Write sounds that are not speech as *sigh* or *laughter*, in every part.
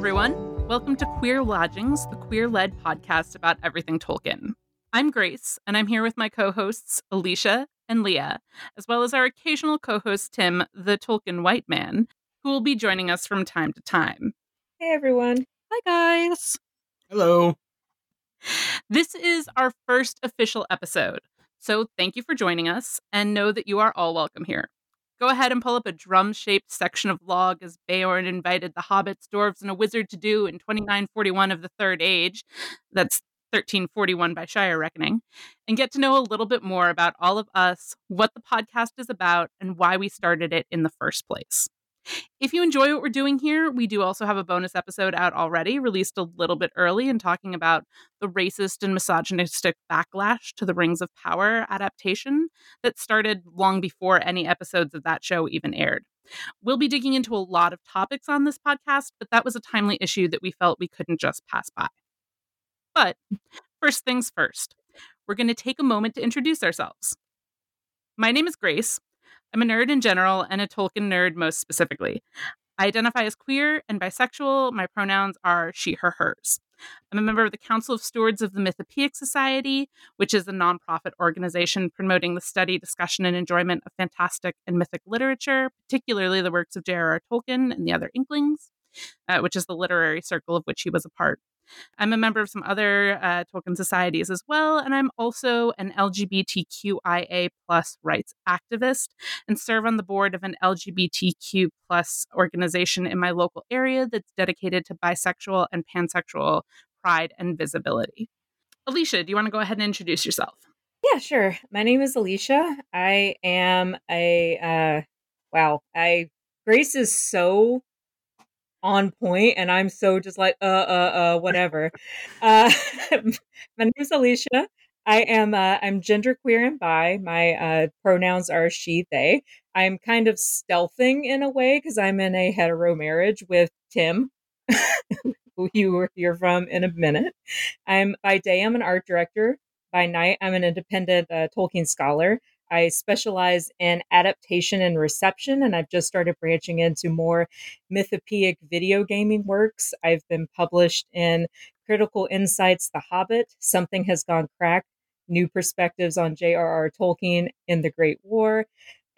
everyone. Welcome to Queer Lodgings, the queer led podcast about everything Tolkien. I'm Grace, and I'm here with my co hosts, Alicia and Leah, as well as our occasional co host, Tim, the Tolkien White Man, who will be joining us from time to time. Hey, everyone. Hi, guys. Hello. This is our first official episode, so thank you for joining us, and know that you are all welcome here. Go ahead and pull up a drum shaped section of log as Beorn invited the hobbits, dwarves, and a wizard to do in 2941 of the Third Age. That's 1341 by Shire reckoning, and get to know a little bit more about all of us, what the podcast is about, and why we started it in the first place. If you enjoy what we're doing here, we do also have a bonus episode out already, released a little bit early and talking about the racist and misogynistic backlash to the Rings of Power adaptation that started long before any episodes of that show even aired. We'll be digging into a lot of topics on this podcast, but that was a timely issue that we felt we couldn't just pass by. But first things first, we're going to take a moment to introduce ourselves. My name is Grace. I'm a nerd in general and a Tolkien nerd most specifically. I identify as queer and bisexual. My pronouns are she, her, hers. I'm a member of the Council of Stewards of the Mythopoeic Society, which is a nonprofit organization promoting the study, discussion, and enjoyment of fantastic and mythic literature, particularly the works of J.R.R. Tolkien and the other Inklings, uh, which is the literary circle of which he was a part. I'm a member of some other uh, Tolkien societies as well, and I'm also an LGBTQIA plus rights activist and serve on the board of an LGBTQ plus organization in my local area that's dedicated to bisexual and pansexual pride and visibility. Alicia, do you want to go ahead and introduce yourself? Yeah, sure. My name is Alicia. I am a uh wow, I Grace is so on point and I'm so just like uh uh uh whatever. uh *laughs* my name is Alicia. I am uh I'm genderqueer and bi. My uh pronouns are she they. I'm kind of stealthing in a way because I'm in a hetero marriage with Tim, *laughs* who you will hear from in a minute. I'm by day I'm an art director. By night I'm an independent uh, Tolkien scholar. I specialize in adaptation and reception, and I've just started branching into more mythopoeic video gaming works. I've been published in Critical Insights The Hobbit, Something Has Gone Cracked, New Perspectives on J.R.R. Tolkien in the Great War,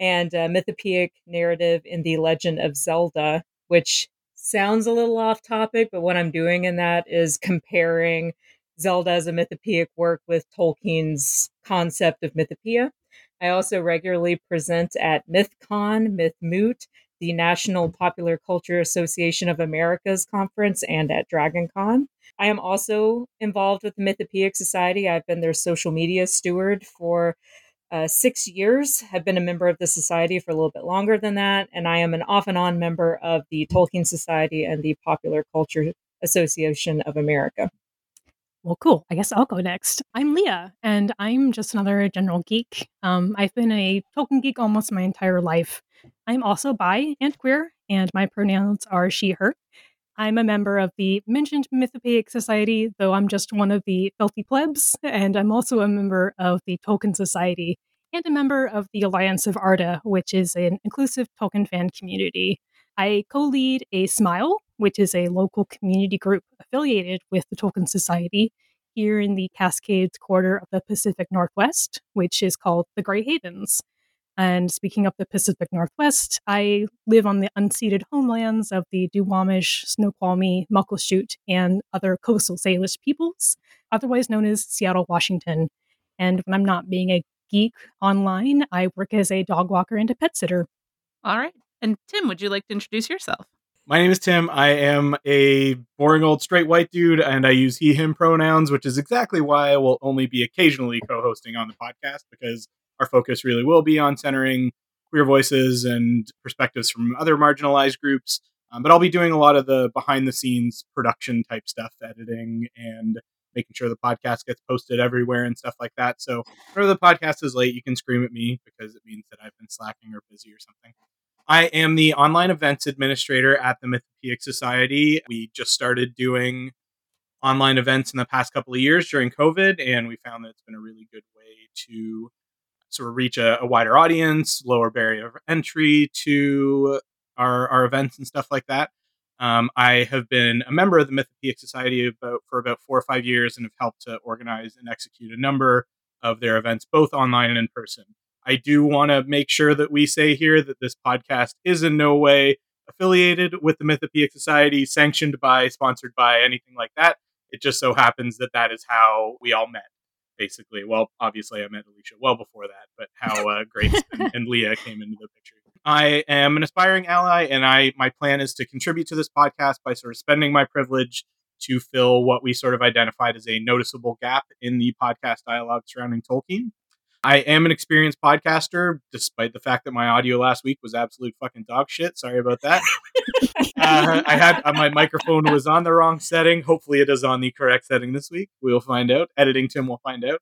and uh, Mythopoeic Narrative in The Legend of Zelda, which sounds a little off topic, but what I'm doing in that is comparing Zelda as a mythopoeic work with Tolkien's concept of mythopoeia. I also regularly present at MythCon, MythMoot, the National Popular Culture Association of America's conference, and at DragonCon. I am also involved with the Mythopoeic Society. I've been their social media steward for uh, six years. I've been a member of the society for a little bit longer than that, and I am an off and on member of the Tolkien Society and the Popular Culture Association of America. Well, cool. I guess I'll go next. I'm Leah, and I'm just another general geek. Um, I've been a Tolkien geek almost my entire life. I'm also bi and queer, and my pronouns are she, her. I'm a member of the mentioned Mythopoeic Society, though I'm just one of the filthy plebs, and I'm also a member of the Tolkien Society and a member of the Alliance of Arda, which is an inclusive Tolkien fan community. I co lead a smial, which is a local community group affiliated with the Tolkien Society here in the Cascades quarter of the Pacific Northwest, which is called the Grey Havens. And speaking of the Pacific Northwest, I live on the unceded homelands of the Duwamish, Snoqualmie, Muckleshoot, and other coastal Salish peoples, otherwise known as Seattle, Washington. And when I'm not being a geek online, I work as a dog walker and a pet sitter. All right. And Tim, would you like to introduce yourself? My name is Tim. I am a boring old straight white dude, and I use he, him pronouns, which is exactly why I will only be occasionally co hosting on the podcast because our focus really will be on centering queer voices and perspectives from other marginalized groups. Um, but I'll be doing a lot of the behind the scenes production type stuff, editing and making sure the podcast gets posted everywhere and stuff like that. So, whenever the podcast is late, you can scream at me because it means that I've been slacking or busy or something. I am the online events administrator at the Mythopoeic Society. We just started doing online events in the past couple of years during COVID, and we found that it's been a really good way to sort of reach a, a wider audience, lower barrier of entry to our, our events and stuff like that. Um, I have been a member of the Mythopoeic Society about, for about four or five years and have helped to organize and execute a number of their events, both online and in person. I do want to make sure that we say here that this podcast is in no way affiliated with the Mythopoeic Society, sanctioned by, sponsored by, anything like that. It just so happens that that is how we all met, basically. Well, obviously, I met Alicia well before that, but how uh, Grace *laughs* and, and Leah came into the picture. I am an aspiring ally, and I my plan is to contribute to this podcast by sort of spending my privilege to fill what we sort of identified as a noticeable gap in the podcast dialogue surrounding Tolkien. I am an experienced podcaster, despite the fact that my audio last week was absolute fucking dog shit. Sorry about that. *laughs* uh, I had uh, my microphone was on the wrong setting. Hopefully, it is on the correct setting this week. We'll find out. Editing Tim will find out.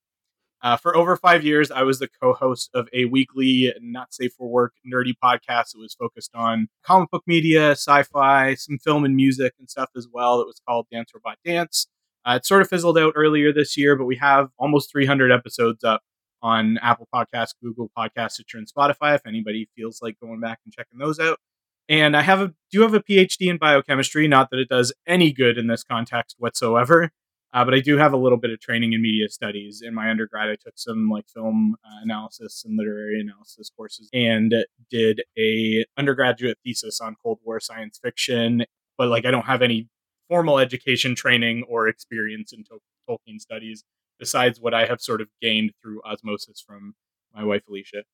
Uh, for over five years, I was the co-host of a weekly not safe for work nerdy podcast. that was focused on comic book media, sci-fi, some film and music and stuff as well. It was called Dance Robot Dance. Uh, it sort of fizzled out earlier this year, but we have almost 300 episodes up on Apple Podcasts, Google Podcasts, Stitcher, and Spotify. If anybody feels like going back and checking those out, and I have a do have a PhD in biochemistry. Not that it does any good in this context whatsoever, uh, but I do have a little bit of training in media studies. In my undergrad, I took some like film uh, analysis and literary analysis courses, and did a undergraduate thesis on Cold War science fiction. But like, I don't have any formal education, training, or experience in Tolkien studies besides what I have sort of gained through osmosis from my wife Alicia.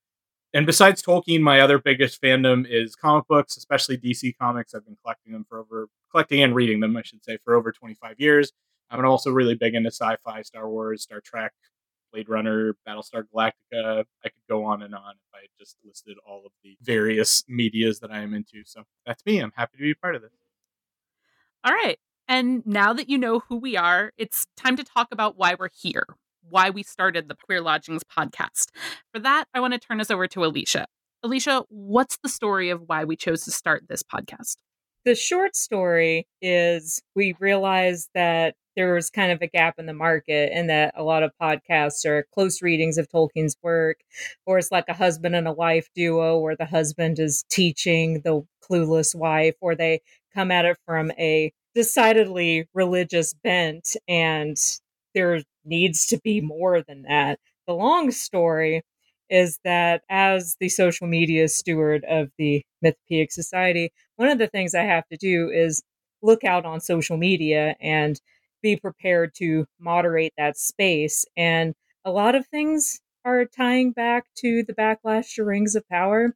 And besides Tolkien, my other biggest fandom is comic books, especially DC comics. I've been collecting them for over collecting and reading them, I should say, for over 25 years. I'm also really big into sci-fi, Star Wars, Star Trek, Blade Runner, Battlestar Galactica. I could go on and on if I just listed all of the various medias that I am into. So that's me. I'm happy to be part of this. All right. And now that you know who we are, it's time to talk about why we're here, why we started the Queer Lodgings podcast. For that, I want to turn us over to Alicia. Alicia, what's the story of why we chose to start this podcast? The short story is we realized that there was kind of a gap in the market and that a lot of podcasts are close readings of Tolkien's work, or it's like a husband and a wife duo where the husband is teaching the clueless wife, or they come at it from a decidedly religious bent and there needs to be more than that. The long story is that as the social media steward of the Mythopoeic Society, one of the things I have to do is look out on social media and be prepared to moderate that space. And a lot of things are tying back to the backlash to Rings of Power.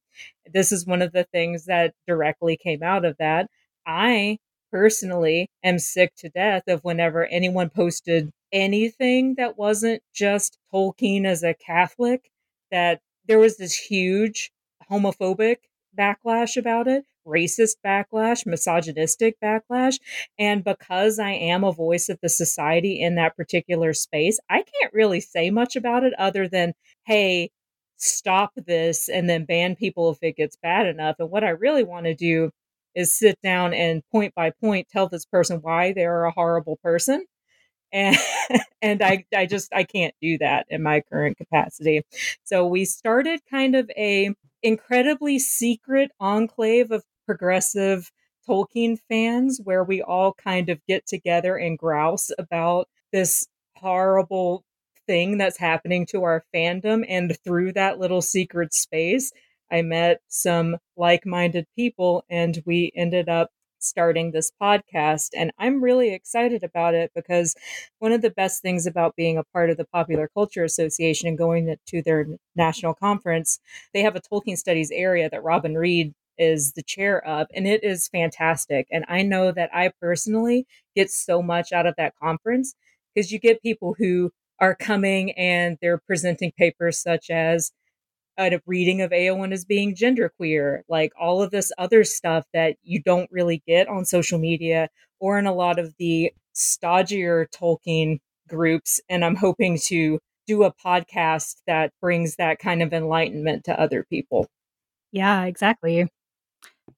This is one of the things that directly came out of that. I personally am sick to death of whenever anyone posted anything that wasn't just Tolkien as a Catholic, that there was this huge homophobic backlash about it, racist backlash, misogynistic backlash. And because I am a voice of the society in that particular space, I can't really say much about it other than, hey, stop this and then ban people if it gets bad enough. And what I really want to do is sit down and point by point tell this person why they're a horrible person and *laughs* and I, I just i can't do that in my current capacity. So we started kind of a incredibly secret enclave of progressive tolkien fans where we all kind of get together and grouse about this horrible thing that's happening to our fandom and through that little secret space I met some like minded people and we ended up starting this podcast. And I'm really excited about it because one of the best things about being a part of the Popular Culture Association and going to their national conference, they have a Tolkien Studies area that Robin Reid is the chair of, and it is fantastic. And I know that I personally get so much out of that conference because you get people who are coming and they're presenting papers such as a reading of Eowyn as being genderqueer, like all of this other stuff that you don't really get on social media or in a lot of the stodgier Tolkien groups. And I'm hoping to do a podcast that brings that kind of enlightenment to other people. Yeah, exactly.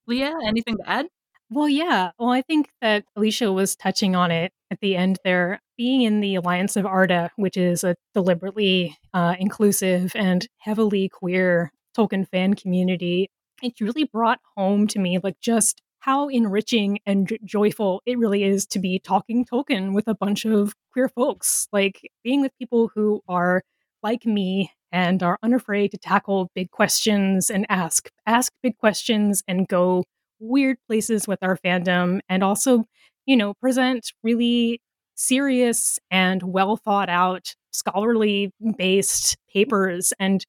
Leah, anything to add? Well, yeah. Well, I think that Alicia was touching on it at the end there. Being in the Alliance of Arda, which is a deliberately uh, inclusive and heavily queer Tolkien fan community, it really brought home to me like just how enriching and j- joyful it really is to be talking Tolkien with a bunch of queer folks. Like being with people who are like me and are unafraid to tackle big questions and ask ask big questions and go weird places with our fandom and also, you know, present really serious and well thought out scholarly based papers. And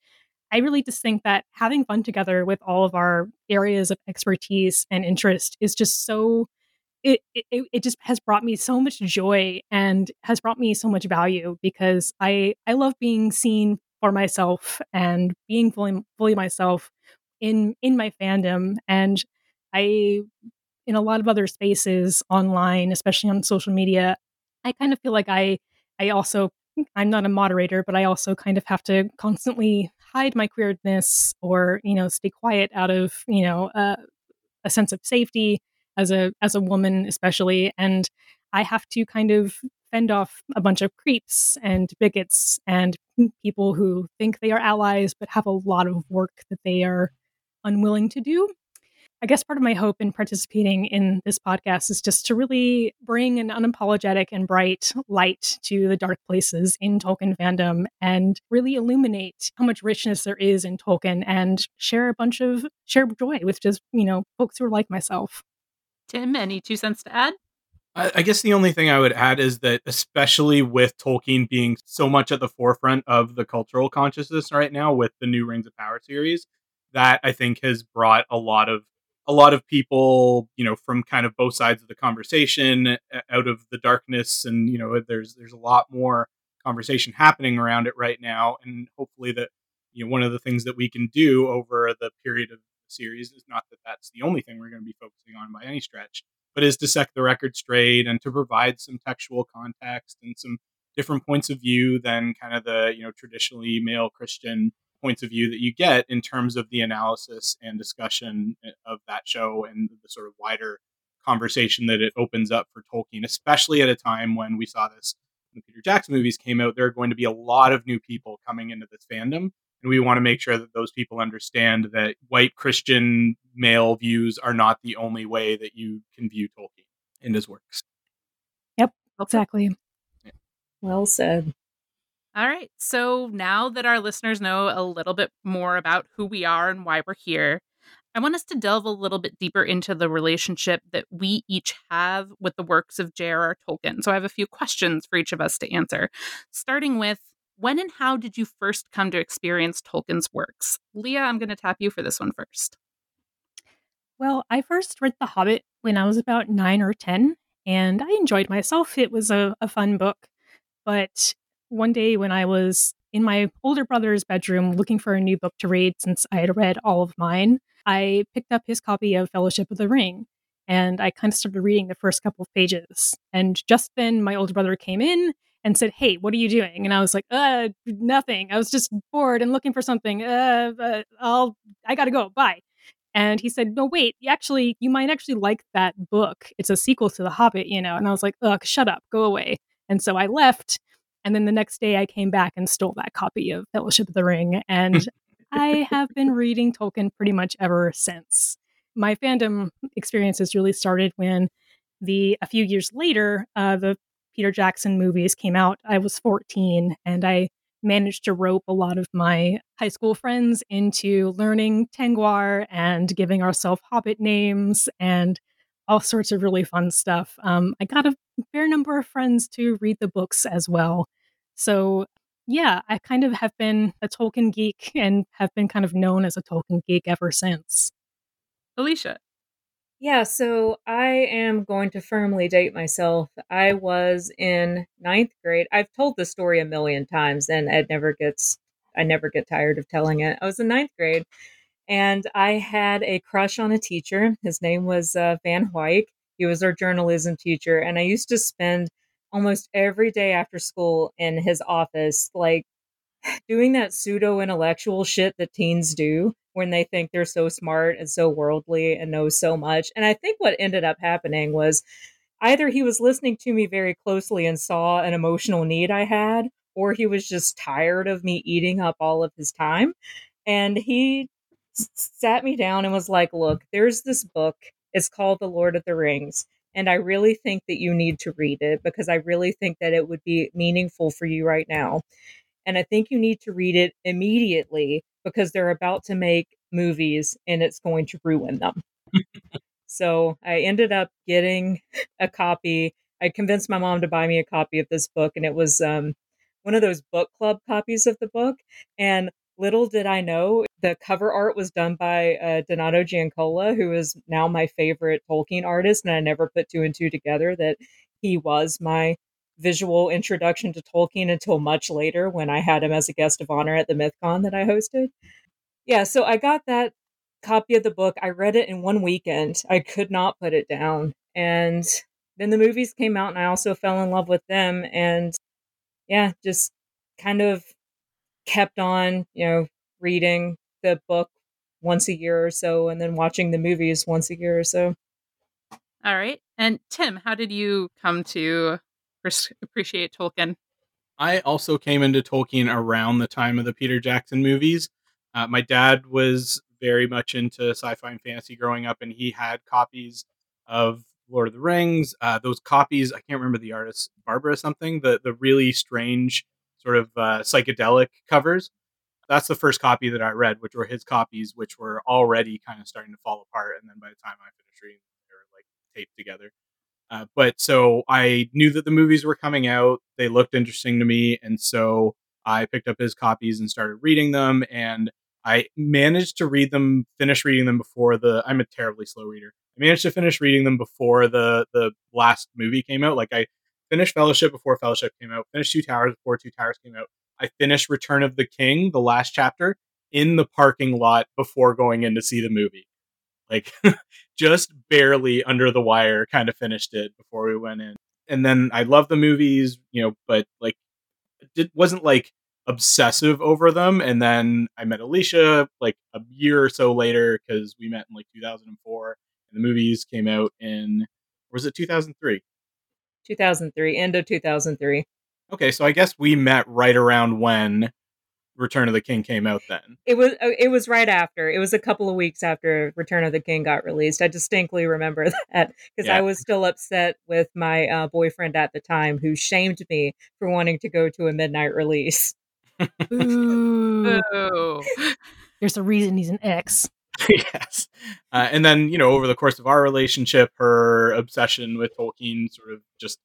I really just think that having fun together with all of our areas of expertise and interest is just so it, it it just has brought me so much joy and has brought me so much value because I I love being seen for myself and being fully fully myself in in my fandom. And I in a lot of other spaces online especially on social media I kind of feel like I I also I'm not a moderator, but I also kind of have to constantly hide my queerness or you know stay quiet out of you know uh, a sense of safety as a as a woman especially and i have to kind of fend off a bunch of creeps and bigots and people who think they are allies but have a lot of work that they are unwilling to do I guess part of my hope in participating in this podcast is just to really bring an unapologetic and bright light to the dark places in Tolkien fandom and really illuminate how much richness there is in Tolkien and share a bunch of share joy with just, you know, folks who are like myself. Tim, any two cents to add? I guess the only thing I would add is that, especially with Tolkien being so much at the forefront of the cultural consciousness right now with the new Rings of Power series, that I think has brought a lot of a lot of people, you know, from kind of both sides of the conversation out of the darkness, and you know, there's there's a lot more conversation happening around it right now, and hopefully that you know one of the things that we can do over the period of the series is not that that's the only thing we're going to be focusing on by any stretch, but is to set the record straight and to provide some textual context and some different points of view than kind of the you know traditionally male Christian points of view that you get in terms of the analysis and discussion eh, of that show and the sort of wider conversation that it opens up for Tolkien, especially at a time when we saw this when the Peter Jackson movies came out. There are going to be a lot of new people coming into this fandom. And we want to make sure that those people understand that white Christian male views are not the only way that you can view Tolkien and his works. Yep, exactly. Yeah. Well said. All right. So now that our listeners know a little bit more about who we are and why we're here, I want us to delve a little bit deeper into the relationship that we each have with the works of J.R.R. Tolkien. So I have a few questions for each of us to answer, starting with when and how did you first come to experience Tolkien's works? Leah, I'm going to tap you for this one first. Well, I first read The Hobbit when I was about nine or 10, and I enjoyed myself. It was a, a fun book. But one day when I was in my older brother's bedroom looking for a new book to read since I had read all of mine, I picked up his copy of Fellowship of the Ring and I kind of started reading the first couple of pages. And just then my older brother came in and said, Hey, what are you doing? And I was like, Uh, nothing. I was just bored and looking for something. Uh, uh I'll, I gotta go. Bye. And he said, No, wait, actually, you might actually like that book. It's a sequel to The Hobbit, you know? And I was like, Ugh, shut up, go away. And so I left and then the next day I came back and stole that copy of Fellowship of the Ring. And *laughs* I have been reading Tolkien pretty much ever since. My fandom experiences really started when the a few years later, uh, the Peter Jackson movies came out. I was 14 and I managed to rope a lot of my high school friends into learning Tengwar and giving ourselves hobbit names and all sorts of really fun stuff. Um, I got a fair number of friends to read the books as well. So, yeah, I kind of have been a Tolkien geek and have been kind of known as a Tolkien geek ever since. Alicia. Yeah, so I am going to firmly date myself. I was in ninth grade. I've told the story a million times and it never gets, I never get tired of telling it. I was in ninth grade and I had a crush on a teacher. His name was uh, Van White. He was our journalism teacher, and I used to spend almost every day after school in his office, like *sighs* doing that pseudo intellectual shit that teens do when they think they're so smart and so worldly and know so much. And I think what ended up happening was either he was listening to me very closely and saw an emotional need I had, or he was just tired of me eating up all of his time. And he sat me down and was like, Look, there's this book It's called The Lord of the Rings. And I really think that you need to read it because I really think that it would be meaningful for you right now. And I think you need to read it immediately because they're about to make movies and it's going to ruin them. so I ended up getting a copy. I convinced my mom to buy me a copy of this book, and it was um, one of those book club copies of the book. And little did I know, the cover art was done by uh, Donato Giancola, who is now my favorite Tolkien artist. And I never put two and two together that he was my visual introduction to Tolkien until much later when I had him as a guest of honor at the MythCon that I hosted. Yeah, so I got that copy of the book. I read it in one weekend. I could not put it down. And then the movies came out and I also fell in love with them and yeah, just kind of kept on, you know, reading the book once a year or so and then watching the movies once a year or so. All right. And Tim, how did you come to appreciate Tolkien? I also came into Tolkien around the time of the Peter Jackson movies. Uh, my dad was very much into sci-fi and fantasy growing up, and he had copies of Lord of the Rings. Uh, those copies, I can't remember the artist, Barbara something. The the really strange sort of uh, psychedelic covers. That's the first copy that I read, which were his copies, which were already kind of starting to fall apart. And then by the time I finished reading, they were like taped together. Uh, but so I knew that the movies were coming out. They looked interesting to me. And so I picked up his copies and started reading them. And I managed to read them, finish reading them before the. I'm a terribly slow reader. I managed to finish reading them before the the last movie came out. Like I finished Fellowship before Fellowship came out. Finished Two Towers before Two Towers came out. I finished Return of the King, the last chapter, in the parking lot before going in to see the movie. Like *laughs* just barely under the wire, kind of finished it before we went in. And then I love the movies, you know, but like it wasn't like obsessive over them. And then I met Alicia like a year or so later because we met in like 2004, and the movies came out in was it 2003? 2003, end of 2003. Okay, so I guess we met right around when Return of the King came out then. It was uh, it was right after. It was a couple of weeks after Return of the King got released. I distinctly remember *laughs* that because yeah. I was still upset with my uh, boyfriend at the time who shamed me for wanting to go to a midnight release. Ooh. There's a reason he's an ex. *laughs* yes. Uh, and then, you know, over the course of our relationship, her obsession with Tolkien sort of just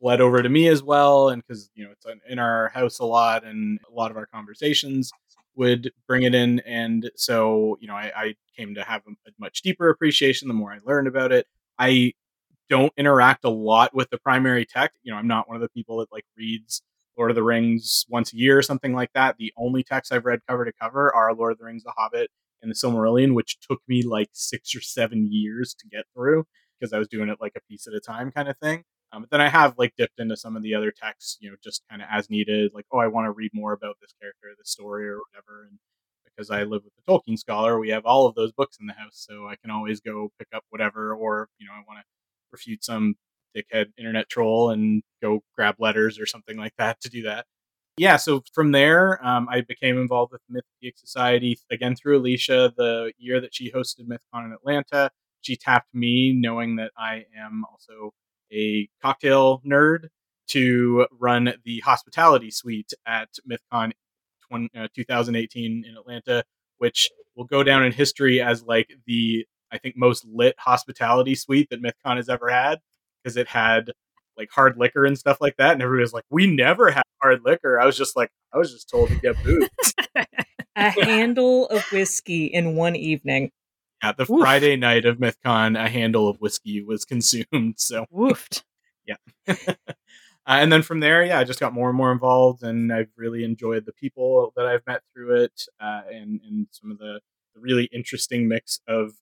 bled over to me as well. And because, you know, it's in our house a lot and a lot of our conversations would bring it in. And so, you know, I, I came to have a, a much deeper appreciation the more I learned about it. I don't interact a lot with the primary text. You know, I'm not one of the people that like reads Lord of the Rings once a year or something like that. The only texts I've read cover to cover are Lord of the Rings, The Hobbit, and The Silmarillion, which took me like six or seven years to get through because I was doing it like a piece at a time kind of thing. Um, but then I have like dipped into some of the other texts, you know, just kind of as needed. Like, oh, I want to read more about this character, this story, or whatever. And because I live with a Tolkien scholar, we have all of those books in the house, so I can always go pick up whatever, or you know, I want to refute some dickhead internet troll and go grab letters or something like that to do that. Yeah, so from there, um, I became involved with Myth Geek Society again through Alicia. The year that she hosted MythCon in Atlanta, she tapped me, knowing that I am also a cocktail nerd, to run the hospitality suite at MythCon 20, uh, 2018 in Atlanta, which will go down in history as like the I think most lit hospitality suite that MythCon has ever had because it had like hard liquor and stuff like that. And everybody was like, we never had hard liquor. I was just like, I was just told to get booze. *laughs* a handle of whiskey in one evening. Yeah, the Oof. Friday night of MythCon, a handle of whiskey was consumed. *laughs* So, woofed. Yeah. *laughs* uh, and then from there, yeah, I just got more and more involved, and I've really enjoyed the people that I've met through it, uh, and and some of the really interesting mix of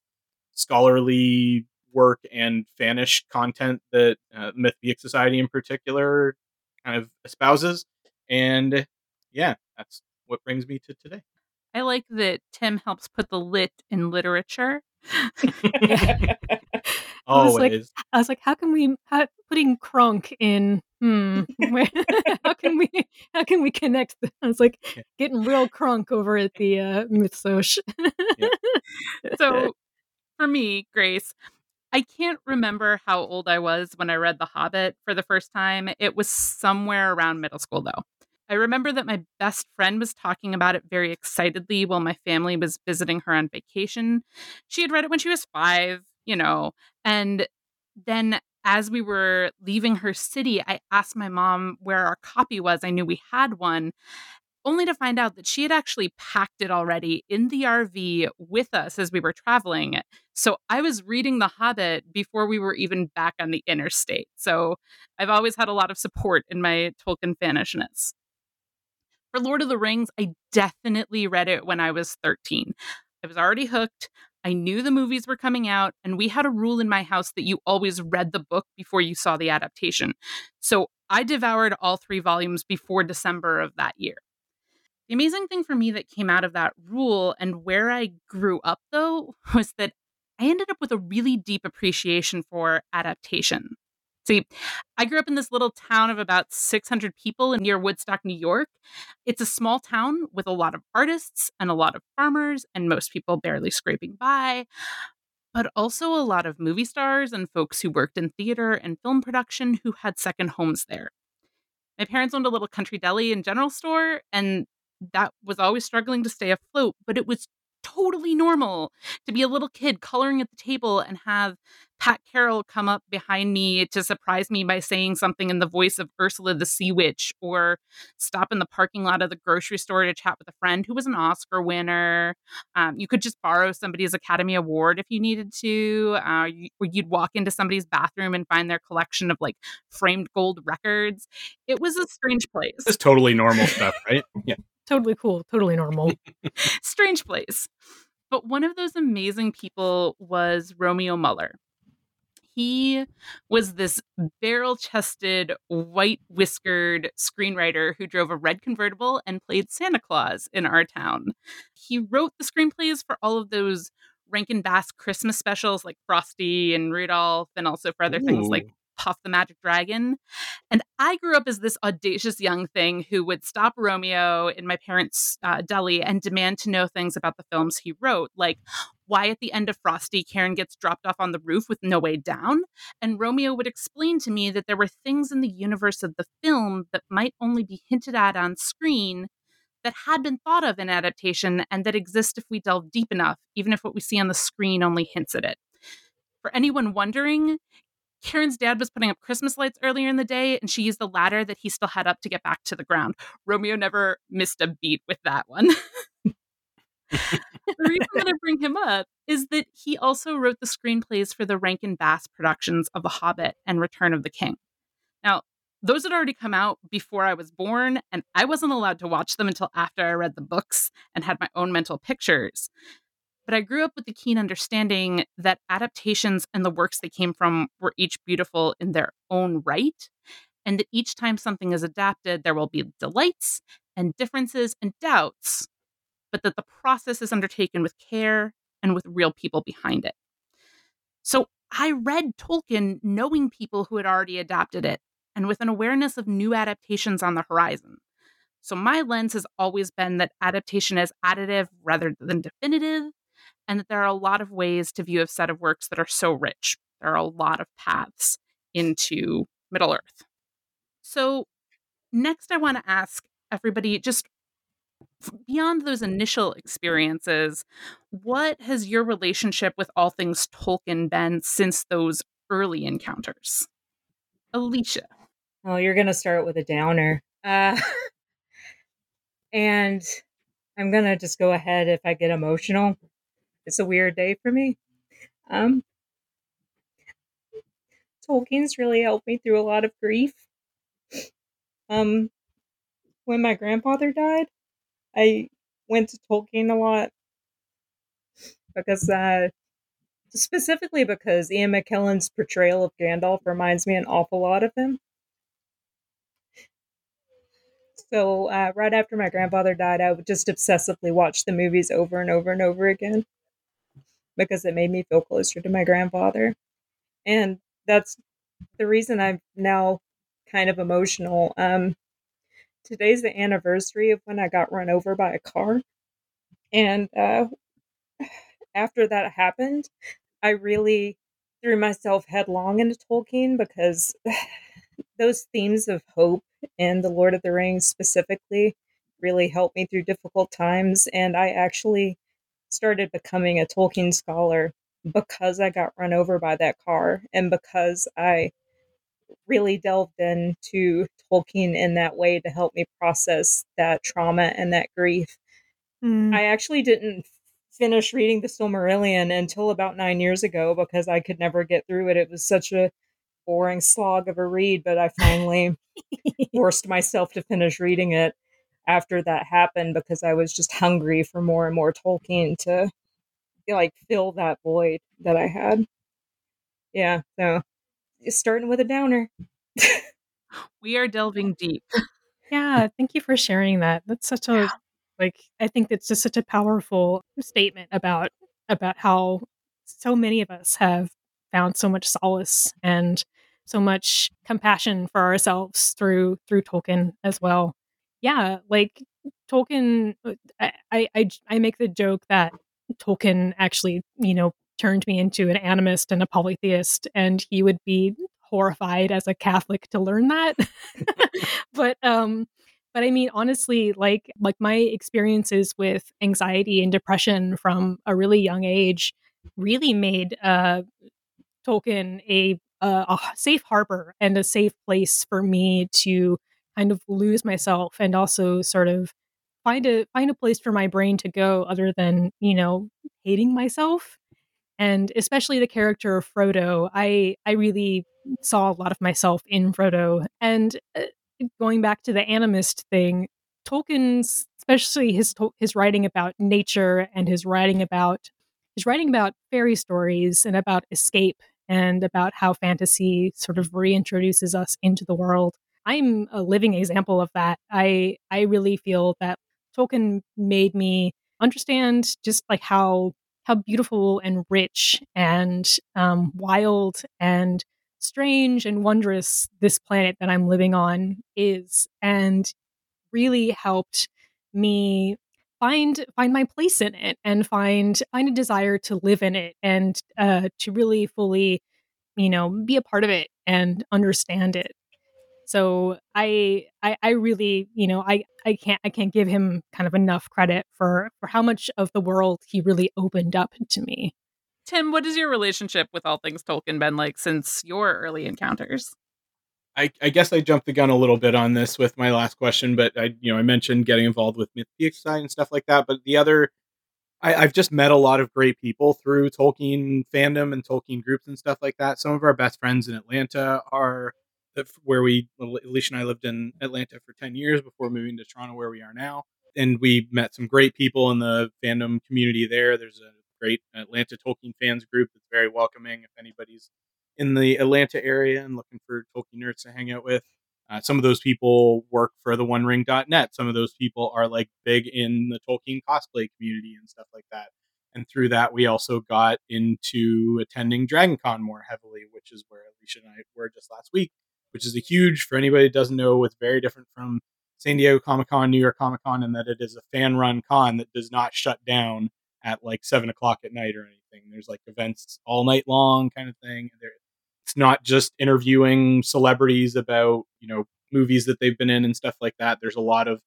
scholarly work and fanish content that uh, Mythopoeic Society in particular kind of espouses. And yeah, that's what brings me to today. I like that Tim helps put the lit in literature. *laughs* I was like, I was like, how can we how, putting Kronk in? Hmm, *laughs* how can we how can we connect? I was like, yeah. getting real Kronk over at the uh, Mythsoc. yeah. *laughs* So for me, Grace, I can't remember how old I was when I read The Hobbit for the first time. It was somewhere around middle school, though. I remember that my best friend was talking about it very excitedly while my family was visiting her on vacation. She had read it when she was five, you know, and then as we were leaving her city, I asked my mom where our copy was. I knew we had one, only to find out that she had actually packed it already in the RV with us as we were traveling. So I was reading The Hobbit before we were even back on the interstate. So I've always had a lot of support in my Tolkien fanishness. For Lord of the Rings, I definitely read it when I was 13. I was already hooked. I knew the movies were coming out, and we had a rule in my house that you always read the book before you saw the adaptation. So I devoured all three volumes before December of that year. The amazing thing for me that came out of that rule and where I grew up, though, *laughs* was that I ended up with a really deep appreciation for adaptation. See, I grew up in this little town of about 600 people near Woodstock, New York. It's a small town with a lot of artists and a lot of farmers, and most people barely scraping by, but also a lot of movie stars and folks who worked in theater and film production who had second homes there. My parents owned a little country deli and general store, and that was always struggling to stay afloat, but it was totally normal to be a little kid coloring at the table and have Pat Carroll come up behind me to surprise me by saying something in the voice of Ursula the Sea Witch, or stop in the parking lot of the grocery store to chat with a friend who was an Oscar winner. Um, you could just borrow somebody's Academy Award if you needed to. Uh, or you'd walk into somebody's bathroom and find their collection of like framed gold records. It was a strange place. It's totally normal stuff, right? Yeah. Totally cool. Totally normal. *laughs* strange place. But one of those amazing people was Romeo Muller he was this barrel chested, white whiskered screenwriter who drove a red convertible and played Santa Claus in our town. He wrote the screenplays for all of those Rankin Bass Christmas specials like Frosty and Rudolph, and also for other Ooh. things like Puff the Magic Dragon. And I grew up as this audacious young thing who would stop Romeo in my parents' uh, deli and demand to know things about the films he wrote, like why at the end of Frosty, Karen gets dropped off on the roof with no way down. And Romeo would explain to me that there were things in the universe of the film that might only be hinted at on screen that had been thought of in adaptation and that exist if we delve deep enough, even if what we see on the screen only hints at it. For anyone wondering, Karen's dad was putting up Christmas lights earlier in the day, and she used the ladder that he still had up to get back to the ground. Romeo never missed a beat with that one. *laughs* the reason that I bring him up is that he also wrote the screenplays for the Rankin Bass productions of The Hobbit and Return of the King. Now, those had already come out before I was born, and I wasn't allowed to watch them until after I read the books and had my own mental pictures. But I grew up with the keen understanding that adaptations and the works they came from were each beautiful in their own right, and that each time something is adapted, there will be delights and differences and doubts, but that the process is undertaken with care and with real people behind it. So I read Tolkien knowing people who had already adapted it and with an awareness of new adaptations on the horizon. So my lens has always been that adaptation is additive rather than definitive, and that there are a lot of ways to view a set of works that are so rich. There are a lot of paths into Middle Earth. So, next, I want to ask everybody just beyond those initial experiences, what has your relationship with all things Tolkien been since those early encounters? Alicia. Well, you're going to start with a downer. Uh, *laughs* and I'm going to just go ahead if I get emotional it's a weird day for me. Um, Tolkien's really helped me through a lot of grief. Um, when my grandfather died, I went to Tolkien a lot because, uh, specifically because Ian McKellen's portrayal of Gandalf reminds me an awful lot of him. So, uh, right after my grandfather died, I would just obsessively watch the movies over and over and over again because it made me feel closer to my grandfather. And that's the reason I'm now kind of emotional. Um, today's the anniversary of when I got run over by a car. And uh, *sighs* after that happened, I really threw myself headlong into Tolkien because *sighs* those themes of hope and the Lord of the Rings specifically really helped me through difficult times. And I actually started becoming a Tolkien scholar because I got run over by that car and because I really delved into Tolkien in that way to help me process that trauma and that grief. Mm. I actually didn't finish reading the Silmarillion until about nine years ago because I could never get through it. It was such a boring slog of a read, but I finally *laughs* forced myself to finish reading it after that happened because I was just hungry for more and more Tolkien to like fill that void that I had. Yeah, so starting with a downer. *laughs* we are delving deep. Yeah, thank you for sharing that. That's such a like I think that's just such a powerful statement about about how so many of us have found so much solace and so much compassion for ourselves through through Tolkien as well. Yeah, like Tolkien uh, I I I make the joke that Tolkien actually, you know, turned me into an animist and a polytheist and he would be horrified as a Catholic to learn that. *laughs* but um but I mean honestly like like my experiences with anxiety and depression from a really young age really made uh Tolkien a a, a safe harbor and a safe place for me to kind of lose myself and also sort of find a find a place for my brain to go other than you know hating myself and especially the character of Frodo I I really saw a lot of myself in Frodo and uh, going back to the animist thing Tolkien's especially his his writing about nature and his writing about his writing about fairy stories and about escape and about how fantasy sort of reintroduces us into the world. I'm a living example of that. I I really feel that Tolkien made me understand just like how how beautiful and rich and um, wild and strange and wondrous this planet that I'm living on is, and really helped me find find my place in it and find find a desire to live in it and uh, to really fully you know be a part of it and understand it so I, I i really you know i i can't i can't give him kind of enough credit for for how much of the world he really opened up to me tim what has your relationship with all things tolkien been like since your early encounters I, I, guess I jumped the gun a little bit on this with my last question, but I, you know, I mentioned getting involved with Mythic side and stuff like that. But the other, I, I've just met a lot of great people through Tolkien fandom and Tolkien groups and stuff like that. Some of our best friends in Atlanta are where we, Alicia and I lived in Atlanta for 10 years before moving to Toronto, where we are now. And we met some great people in the fandom community there. There's a great Atlanta Tolkien fans group that's very welcoming. If anybody's in the Atlanta area and looking for Tolkien nerds to hang out with. Uh, some of those people work for the One OneRing.net. Some of those people are like big in the Tolkien cosplay community and stuff like that. And through that, we also got into attending Dragon Con more heavily, which is where Alicia and I were just last week, which is a huge, for anybody doesn't know, it's very different from San Diego Comic Con, New York Comic Con, in that it is a fan run con that does not shut down at like seven o'clock at night or anything. There's like events all night long kind of thing. There, it's not just interviewing celebrities about you know movies that they've been in and stuff like that there's a lot of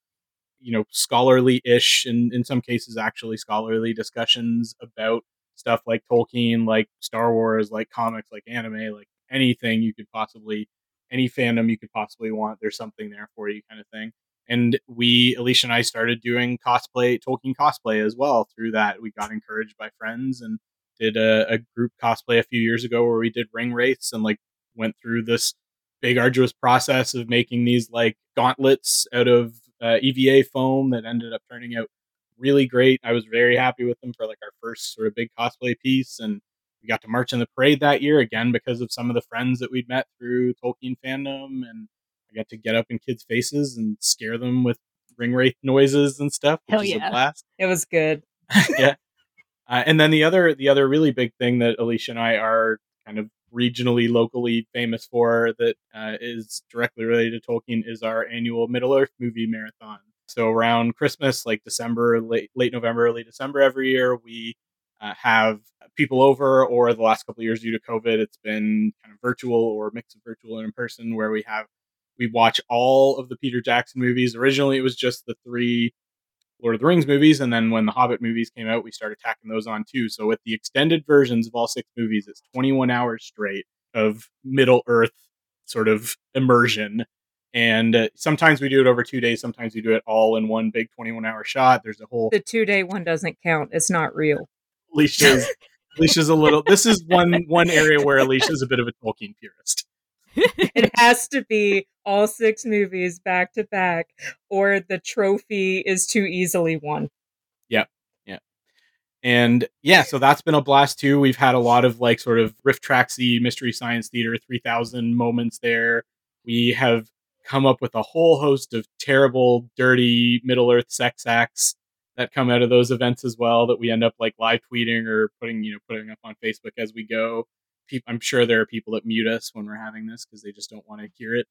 you know scholarly ish and in some cases actually scholarly discussions about stuff like tolkien like star wars like comics like anime like anything you could possibly any fandom you could possibly want there's something there for you kind of thing and we alicia and i started doing cosplay tolkien cosplay as well through that we got encouraged by friends and did a, a group cosplay a few years ago where we did ring wraiths and like went through this big arduous process of making these like gauntlets out of uh, EVA foam that ended up turning out really great. I was very happy with them for like our first sort of big cosplay piece, and we got to march in the parade that year again because of some of the friends that we'd met through Tolkien fandom, and I got to get up in kids' faces and scare them with ring wraith noises and stuff. Hell yeah! blast. It was good. *laughs* yeah, uh, and then the other the other really big thing that Alicia and I are kind of regionally, locally famous for that uh, is directly related to Tolkien is our annual Middle Earth movie marathon. So around Christmas, like December, late late November, early December every year, we uh, have people over, or the last couple of years due to COVID, it's been kind of virtual or mix of virtual and in person, where we have we watch all of the Peter Jackson movies. Originally, it was just the three Lord of the Rings movies, and then when the Hobbit movies came out, we started tacking those on too. So with the extended versions of all six movies, it's 21 hours straight of Middle Earth sort of immersion. And uh, sometimes we do it over two days. Sometimes we do it all in one big 21 hour shot. There's a whole. The two day one doesn't count. It's not real. Alicia's, Alicia's a little. This is one one area where Alicia's a bit of a Tolkien purist. it has to be all six movies back to back, or the trophy is too easily won. Yep. Yeah. And yeah, so that's been a blast too. We've had a lot of like sort of riff RiffTraxy mystery science theater 3000 moments there. We have come up with a whole host of terrible, dirty Middle Earth sex acts that come out of those events as well that we end up like live tweeting or putting, you know, putting up on Facebook as we go. I'm sure there are people that mute us when we're having this because they just don't want to hear it.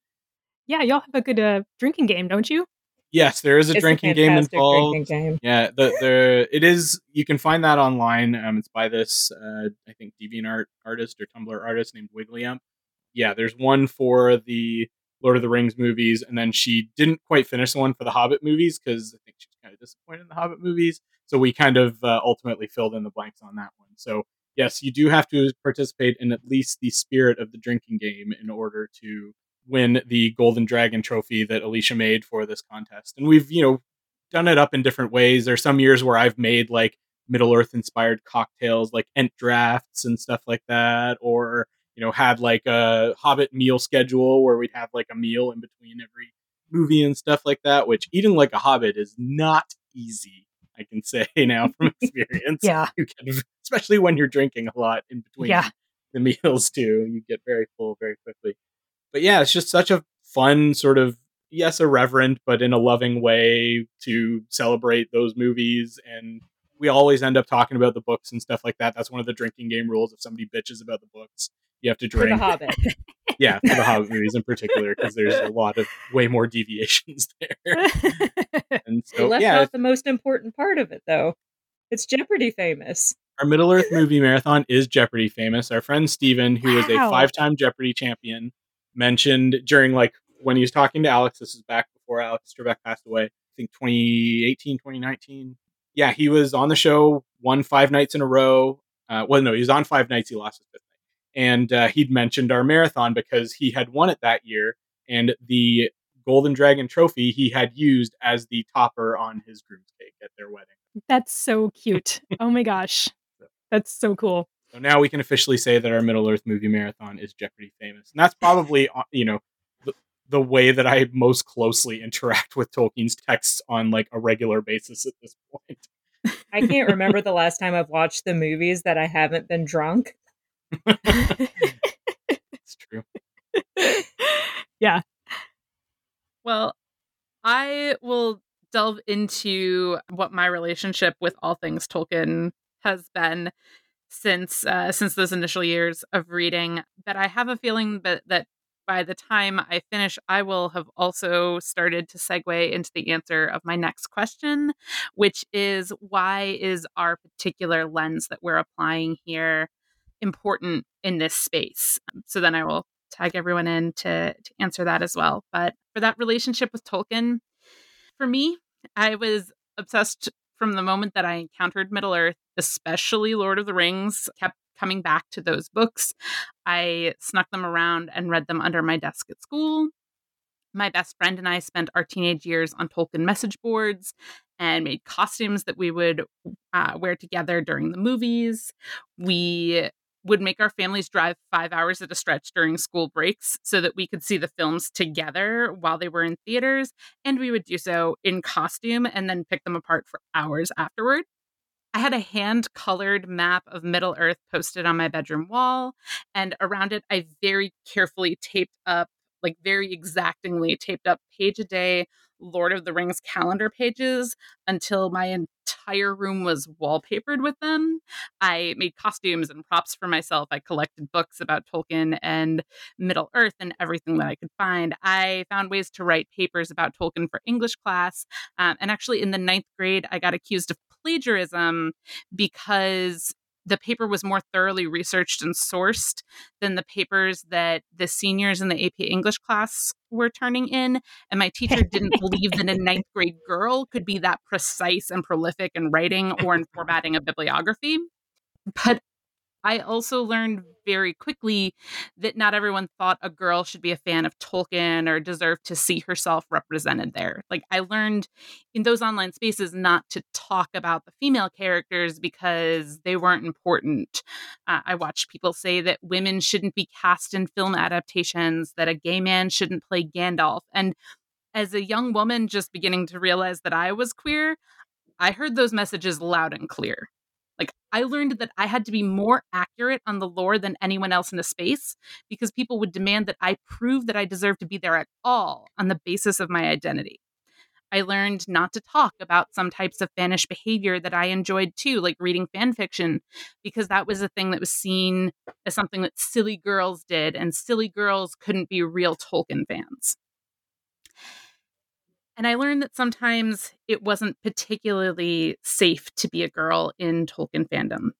Yeah, y'all have a good uh, drinking game, don't you? Yes, there is a It's drinking game involved. drinking game. Yeah, the the it is. You can find that online. Um, it's by this uh, I think DeviantArt artist or Tumblr artist named Wigglyump. Yeah, there's one for the Lord of the Rings movies, and then she didn't quite finish the one for the Hobbit movies because I think she was kind of disappointed in the Hobbit movies. So we kind of uh, ultimately filled in the blanks on that one. So yes, you do have to participate in at least the spirit of the drinking game in order to win the Golden Dragon trophy that Alicia made for this contest. And we've, you know, done it up in different ways. There's some years where I've made like Middle Earth inspired cocktails like Ent drafts and stuff like that, or, you know, had like a Hobbit meal schedule where we'd have like a meal in between every movie and stuff like that, which eating like a Hobbit is not easy. I can say *laughs* now *laughs* from experience. Yeah. You can, especially when you're drinking a lot in between Yeah. the *laughs* meals too. You get very full very quickly. But yeah, it's just such a fun sort of yes, irreverent, but in a loving way to celebrate those movies. And we always end up talking about the books and stuff like that. That's one of the drinking game rules. If somebody bitches about the books, you have to For the drink. Hobbit. Yeah, for the *laughs* Hobbit movies in particular, because there's a lot of way more deviations *laughs* there. *laughs* And They so left yeah, out the most important part of it, though. It's Jeopardy famous. our Middle Earth movie marathon is Jeopardy famous. Our friend Steven, who who is a five time Jeopardy champion, mentioned during like when he was talking to Alex, this is back before Alex Trebek passed away, I think 2018, 2019. Yeah, he was on the show, won five nights in a row. Uh, well, no, he was on five nights, he lost his fifth. And uh, he'd mentioned our marathon because he had won it that year. And the Golden Dragon trophy he had used as the topper on his groom's cake at their wedding. That's so cute. *laughs* Oh my gosh. That's so cool. So now we can officially say that our Middle Earth movie marathon is Jeopardy famous, and that's probably uh, you know the, the way that I most closely interact with Tolkien's texts on like a regular basis at this point. I can't remember the last time I've watched the movies that I haven't been drunk. *laughs* It's true. yeah. Well, I will delve into what my relationship with all things Tolkien has been since uh, since those initial years of reading. But I have a feeling that that by the time I finish, I will have also started to segue into the answer of my next question, which is why is our particular lens that we're applying here important in this space? So then I will tag everyone in to to answer that as well. But for that relationship with Tolkien, for me, I was obsessed from the moment that I encountered Middle Earth, especially Lord of the Rings, kept coming back to those books. I snuck them around and read them under my desk at school. My best friend and I spent our teenage years on Tolkien message boards and made costumes that we would uh, wear together during the movies. We would make our families drive five hours at a stretch during school breaks so that we could see the films together while they were in theaters. And we would do so in costume and then pick them apart for hours afterward. I had a hand colored map of Middle Earth posted on my bedroom wall. And around it, I very carefully taped up, like very exactingly taped up page a day Lord of the Rings calendar pages until my entire room was wallpapered with them. I made costumes and props for myself. I collected books about Tolkien and Middle Earth and everything that I could find. I found ways to write papers about Tolkien for English class. Um, and actually, in the ninth grade, I got accused of plagiarism because the paper was more thoroughly researched and sourced than the papers that the seniors in the AP English class were turning in. And my teacher didn't believe that a ninth *laughs* grade girl could be that precise and prolific in writing or in formatting a bibliography. But I also learned very quickly that not everyone thought a girl should be a fan of Tolkien or deserved to see herself represented there. Like, I learned in those online spaces not to talk about the female characters because they weren't important. Uh, I watched people say that women shouldn't be cast in film adaptations, that a gay man shouldn't play Gandalf. And as a young woman just beginning to realize that I was queer, I heard those messages loud and clear. Like I learned that I had to be more accurate on the lore than anyone else in the space because people would demand that I prove that I deserve to be there at all on the basis of my identity. I learned not to talk about some types of fanish behavior that I enjoyed too, like reading fan fiction, because that was a thing that was seen as something that silly girls did, and silly girls couldn't be real Tolkien fans. And I learned that sometimes it wasn't particularly safe to be a girl in Tolkien fandom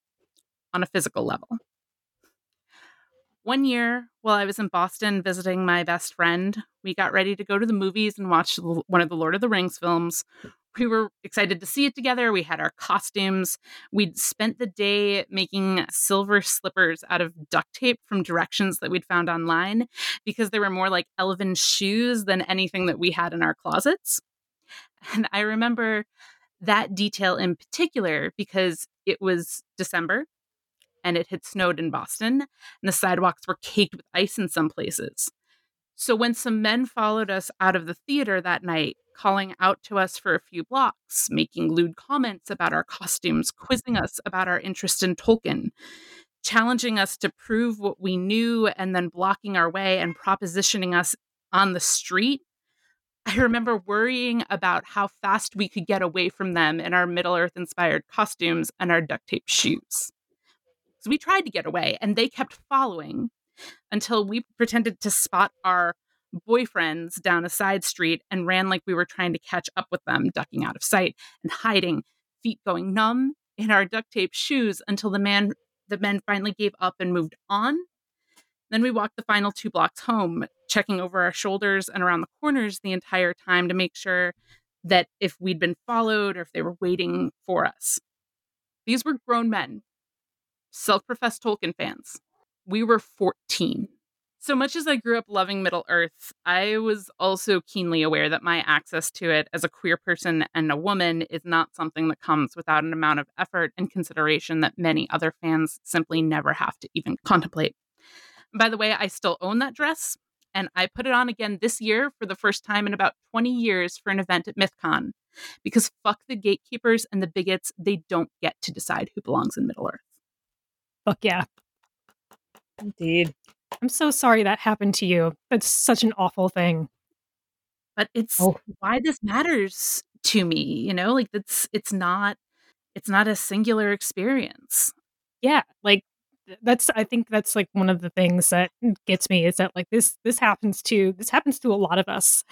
on a physical level. One year, while I was in Boston visiting my best friend, we got ready to go to the movies and watch one of the Lord of the Rings films we were excited to see it together. We had our costumes. We'd spent the day making silver slippers out of duct tape from directions that we'd found online because they were more like elven shoes than anything that we had in our closets. And I remember that detail in particular because it was December and it had snowed in Boston and the sidewalks were caked with ice in some places. So when some men followed us out of the theater that night, calling out to us for a few blocks, making lewd comments about our costumes, quizzing us about our interest in Tolkien, challenging us to prove what we knew, and then blocking our way and propositioning us on the street. I remember worrying about how fast we could get away from them in our Middle Earth inspired costumes and our duct tape shoes. So we tried to get away, and they kept following until we pretended to spot our boyfriends down a side street and ran like we were trying to catch up with them, ducking out of sight and hiding, feet going numb in our duct tape shoes until the man the men finally gave up and moved on. Then we walked the final two blocks home, checking over our shoulders and around the corners the entire time to make sure that if we'd been followed or if they were waiting for us. These were grown men, self professed Tolkien fans. We were 14. So much as I grew up loving Middle Earth, I was also keenly aware that my access to it as a queer person and a woman is not something that comes without an amount of effort and consideration that many other fans simply never have to even contemplate. By the way, I still own that dress, and I put it on again this year for the first time in about 20 years for an event at MythCon. Because fuck the gatekeepers and the bigots, they don't get to decide who belongs in Middle Earth. Fuck yeah. Indeed. I'm so sorry that happened to you. That's such an awful thing. But it's Oh. why this matters to me, you know? Like it's it's not it's not a singular experience. Yeah, like that's I think that's like one of the things that gets me is that like this this happens to this happens to a lot of us.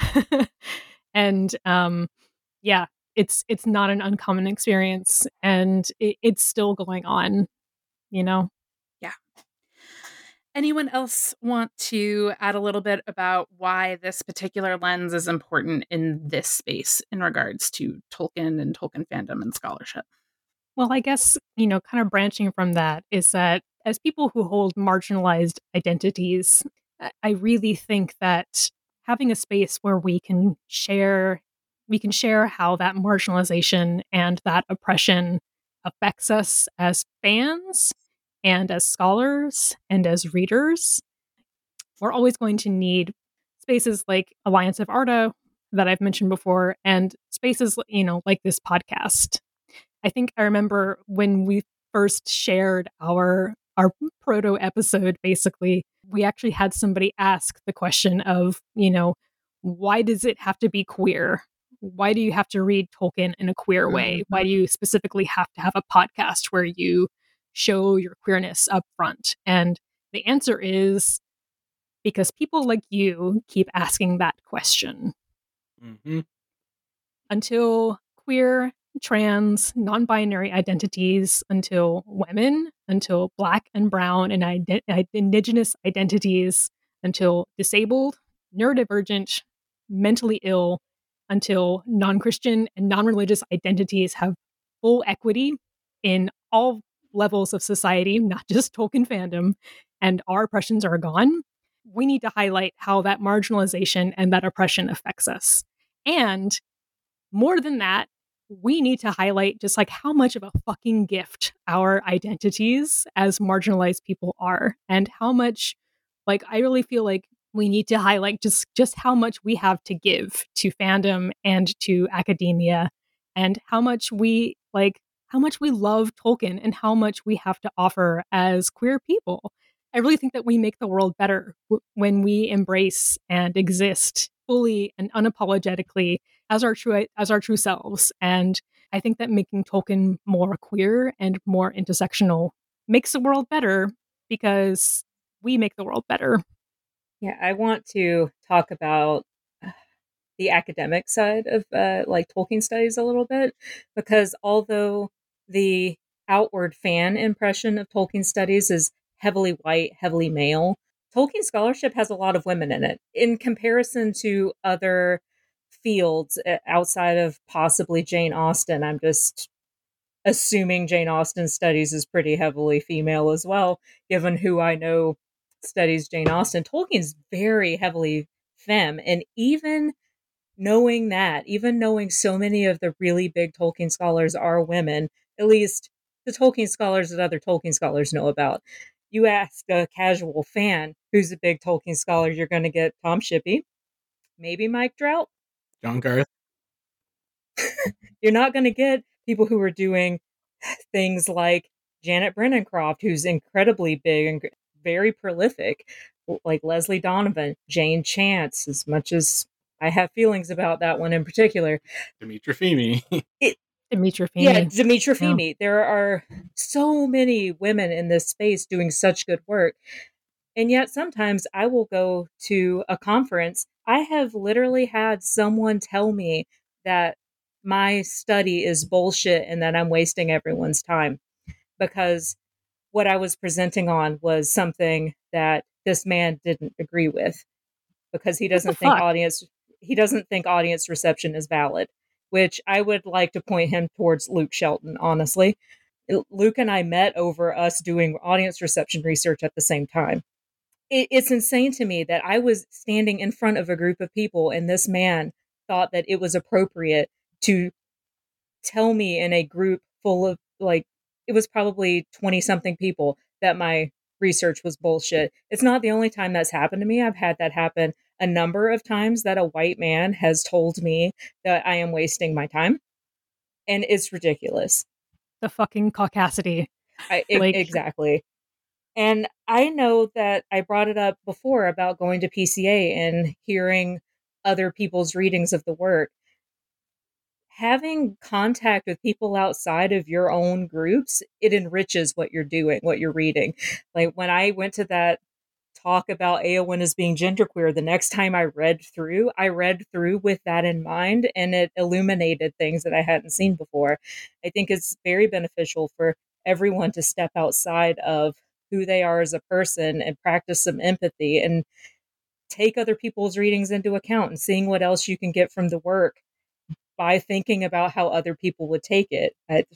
*laughs* and um yeah, it's it's not an uncommon experience and it, it's still going on, you know. Anyone else want to add a little bit about why this particular lens is important in this space in regards to Tolkien and Tolkien fandom and scholarship? Well, I guess, you know, kind of branching from that is that as people who hold marginalized identities, I- really think that having a space where we can share we can share how that marginalization and that oppression affects us as fans and as scholars and as readers. We're always going to need spaces like Alliance of Arda that I've mentioned before and spaces, you know, like this podcast. I think I remember when we first shared our our proto episode basically we actually had somebody ask the question of you know why does it have to be queer why do you have to read tolkien in a queer way mm-hmm. why do you specifically have to have a podcast where you show your queerness up front and the answer is because people like you keep asking that question. Hmm until queer trans, non binary identities until women, until black and brown and ident- indigenous identities, until disabled, neurodivergent, mentally ill, until non Christian and non religious identities have full equity in all levels of society, not just Tolkien fandom, and our oppressions are gone. We need to highlight how that marginalization and that oppression affects us. And more than that, we need to highlight just like how much of a fucking gift our identities as marginalized people are and how much like I really feel like we need to highlight just just how much we have to give to fandom and to academia and how much we like how much we love Tolkien and how much we have to offer as queer people. I really think that we make the world better w- when we embrace and exist fully and unapologetically as our true as our true selves. And I think that making Tolkien more queer and more intersectional makes the world better because we make the world better. Yeah, I want to talk about uh, the academic side of uh, like Tolkien studies a little bit because although the outward fan impression of Tolkien studies is heavily white, heavily male, Tolkien scholarship has a lot of women in it in comparison to other fields uh, outside of possibly Jane Austen. I'm just assuming Jane Austen studies is pretty heavily female as well, given who I know studies Jane Austen. Tolkien's very heavily femme, and even knowing that, even knowing so many of the really big Tolkien scholars are women, at least the Tolkien scholars that other Tolkien scholars know about. You ask a casual fan who's a big Tolkien scholar, you're going to get Tom Shippey, maybe Mike Drout, John Garth. *laughs* you're not going to get people who are doing things like Janet Brennan Croft, who's incredibly big and very prolific, like Leslie Donovan, Jane Chance, as much as I have feelings about that one in particular. Dimitra Fimi. *laughs* it, Dimitra Fimi. Yeah, Dimitra Fimi. Yeah. There are so many women in this space doing such good work. And yet sometimes I will go to a conference. I have literally had someone tell me that my study is bullshit and that I'm wasting everyone's time because what I was presenting on was something that this man didn't agree with because he doesn't think fuck? audience he doesn't think audience reception is valid, which I would like to point him towards Luke Shelton, honestly. Luke and I met over us doing audience reception research at the same time. It, it's insane to me that I was standing in front of a group of people and this man thought that it was appropriate to tell me in a group full of like it was probably 20 something people that my research was bullshit. It's not the only time that's happened to me. I've had that happen a number of times that a white man has told me that I am wasting my time. And it's ridiculous. The fucking caucasity. I, it, *laughs* like... Exactly. And I know that I brought it up before about going to PCA and hearing other people's readings of the work having contact with people outside of your own groups, it enriches what you're doing, what you're reading. Like when I went to that talk about Eowyn as being genderqueer, the next time I read through, I read through with that in mind and it illuminated things that I hadn't seen before. I think it's very beneficial for everyone to step outside of who they are as a person and practice some empathy and take other people's readings into account and seeing what else you can get from the work by thinking about how other people would take it.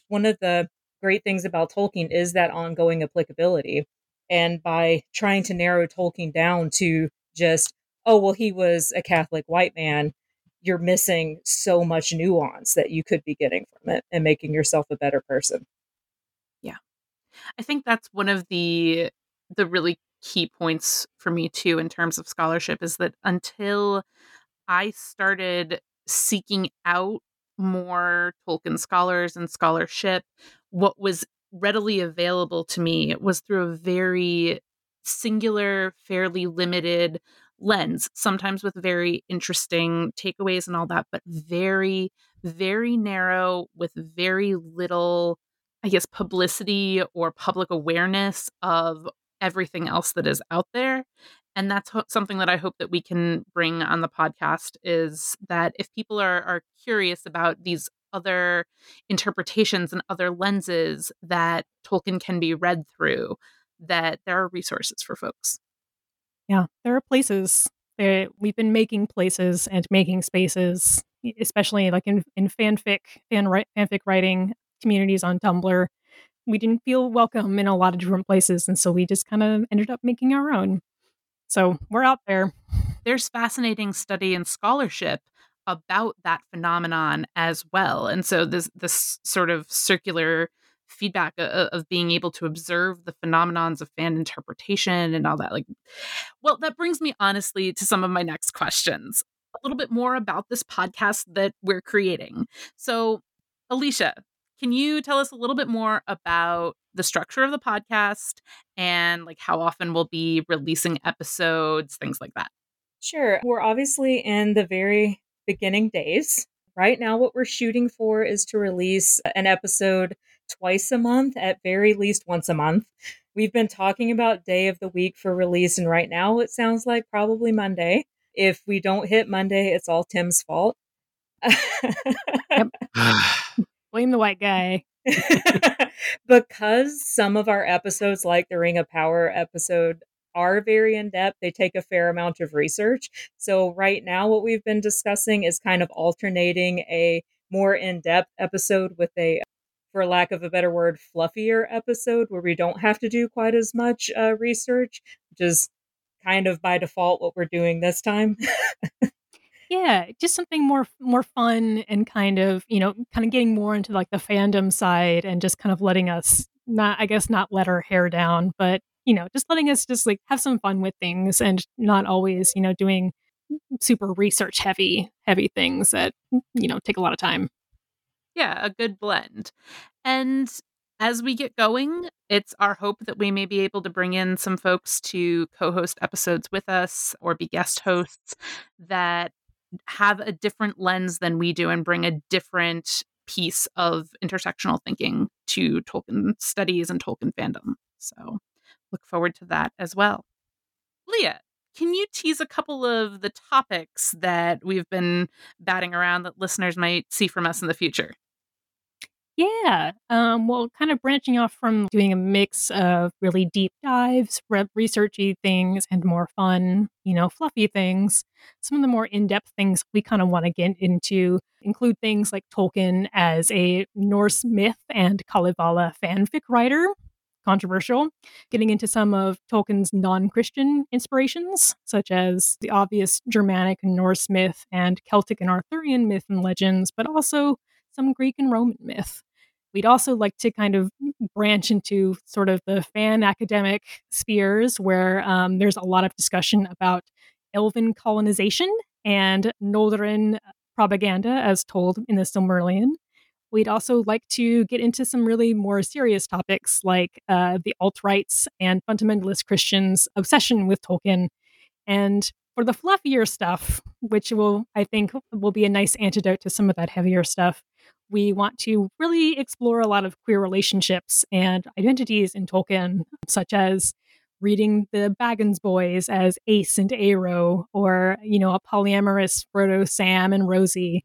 One of the great things about Tolkien is that ongoing applicability. And by trying to narrow Tolkien down to just, oh, well, he was a Catholic white man, you're missing so much nuance that you could be getting from it and making yourself a better person. Yeah. I think that's one of the the really key points for me too in terms of scholarship is that until I started seeking out more Tolkien scholars and scholarship, what was readily available to me was through a very singular, fairly limited lens, sometimes with very interesting takeaways and all that, but very, very narrow with very little, I guess, publicity or public awareness of everything else that is out there. And that's ho- something that I hope that we can bring on the podcast is that if people are are curious about these other interpretations and other lenses that Tolkien can be read through, that there are resources for folks. Yeah, there are places. There, we've been making places and making spaces, especially like in, in fanfic, fan, fanfic writing communities on Tumblr. We didn't feel welcome in a lot of different places, and so we just kind of ended up making our own. So we're out there. There's fascinating study and scholarship about that phenomenon as well. And so this this sort of circular feedback of, of being able to observe the phenomenons of fan interpretation and all that like well that brings me honestly to some of my next questions a little bit more about this podcast that we're creating so alicia can you tell us a little bit more about the structure of the podcast and like how often we'll be releasing episodes, things like that? Sure. We're obviously in the very beginning days. Right now, what we're shooting for is to release an episode twice a month, at very least once a month. We've been talking about day of the week for release, and right now it sounds like probably Monday. If we don't hit Monday, it's all Tim's fault. *laughs* *sighs* Blame the white guy. *laughs* because some of our episodes, like the Ring of Power episode, are very in depth, they take a fair amount of research. So, right now, what we've been discussing is kind of alternating a more in depth episode with a, for lack of a better word, fluffier episode where we don't have to do quite as much uh, research, which is kind of by default what we're doing this time. Yeah, just something more more fun and kind of, you know, kind of getting more into like the fandom side and just kind of letting us not I guess not let our hair down, but you know, just letting us just like have some fun with things and not always, you know, doing super research heavy heavy things that you know take a lot of time. Yeah, a good blend. And as we get going, it's our hope that we may be able to bring in some folks to co host episodes with us or be guest hosts that have a different lens than we do and bring a different piece of intersectional thinking to Tolkien studies and Tolkien fandom. So look forward to that as well. Leah, can you tease a couple of the topics that we've been batting around that listeners might see from us in the future? Yeah. Um, well, kind of branching off from doing a mix of really deep dives, re- researchy things, and more fun, you know, fluffy things. Some of the more in depth things we kind of want to get into include things like Tolkien as a Norse myth and Kalevala fanfic writer. Controversial. Getting into some of Tolkien's non Christian inspirations, such as the obvious Germanic and Norse myth and Celtic and Arthurian myth and legends, but also some Greek and Roman myth. We'd also like to kind of branch into sort of the fan academic spheres where um, there's a lot of discussion about elven colonization and Noldorin propaganda as told in the Silmarillion. We'd also like to get into some really more serious topics like uh, the alt rights and fundamentalist Christians' obsession with Tolkien. And for the fluffier stuff, which will, I think, will be a nice antidote to some of that heavier stuff, we want to really explore a lot of queer relationships and identities in Tolkien, such as reading the Baggins boys as Ace and Aro, or, you know, a polyamorous Frodo, Sam, and Rosie,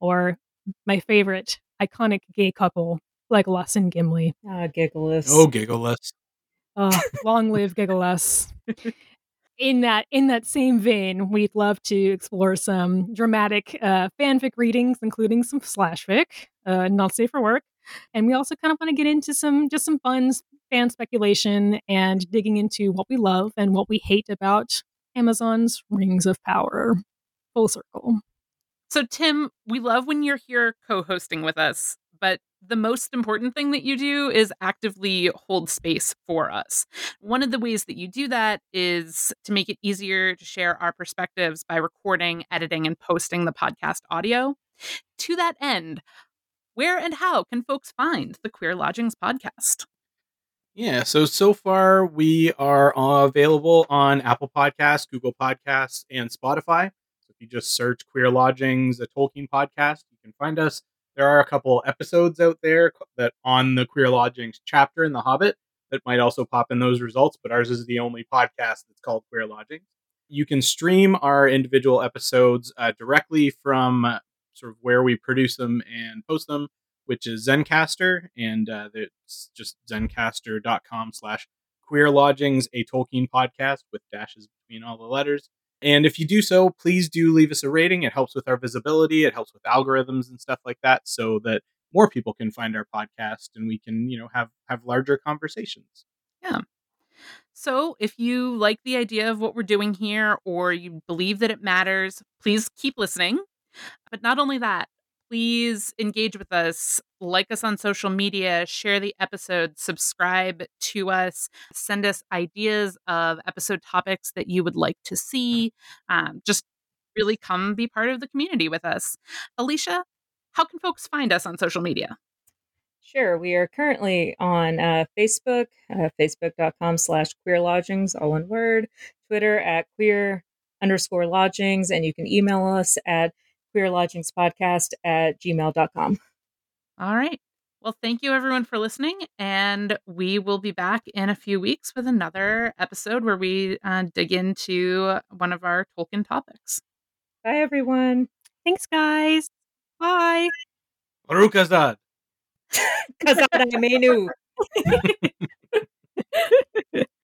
or my favorite iconic gay couple, like Legolas and Gimli. Ah, Giggleless. Oh, Giggleless. Oh, long live Giggleless. in that in that same vein, we'd love to explore some dramatic uh, fanfic readings, including some slash fic, uh, not safe for work, and we also kind of want to get into some just some fun fan speculation and digging into what we love and what we hate about Amazon's Rings of Power. Full circle. So, Tim, we love when you're here co hosting with us, but the most important thing that you do is actively hold space for us. One of the ways that you do that is to make it easier to share our perspectives by recording, editing, and posting the podcast audio. To that end, where and how can folks find the Queer Lodgings podcast? Yeah, so so far we are uh, available on Apple Podcasts, Google Podcasts, and Spotify. If you just search Queer Lodgings, a Tolkien podcast, you can find us. There are a couple episodes out there that on the Queer Lodgings chapter in The Hobbit that might also pop in those results, but ours is the only podcast that's called Queer Lodgings. You can stream our individual episodes uh, directly from sort of where we produce them and post them, which is Zencastr, and uh, it's just zencastr.com slash queer lodgings, a Tolkien podcast with dashes between all the letters. And if you do so, please do leave us a rating. It helps with our visibility. It helps with algorithms and stuff like that, so that more people can find our podcast and we can, you know, have have larger conversations. Yeah. So, if you like the idea of what we're doing here or you believe that it matters, please keep listening. But not only that, please engage with us, like us on social media, share the episode, subscribe to us, send us ideas of episode topics that you would like to see. Um, just really come be part of the community with us. Alicia, how can folks find us on social media? Sure. We are currently on uh, Facebook, uh, facebook.com slash queer lodgings, all one word, Twitter at queer underscore lodgings, and you can email us at queerlodgingspodcast at gmail.com. All right. Well, thank you everyone for listening, and we will be back in a few weeks with another episode where we uh, dig into one of our Tolkien topics. Bye, everyone. Thanks, guys. Bye. Arukazad. *laughs* Khazâd ai-mênu. *laughs*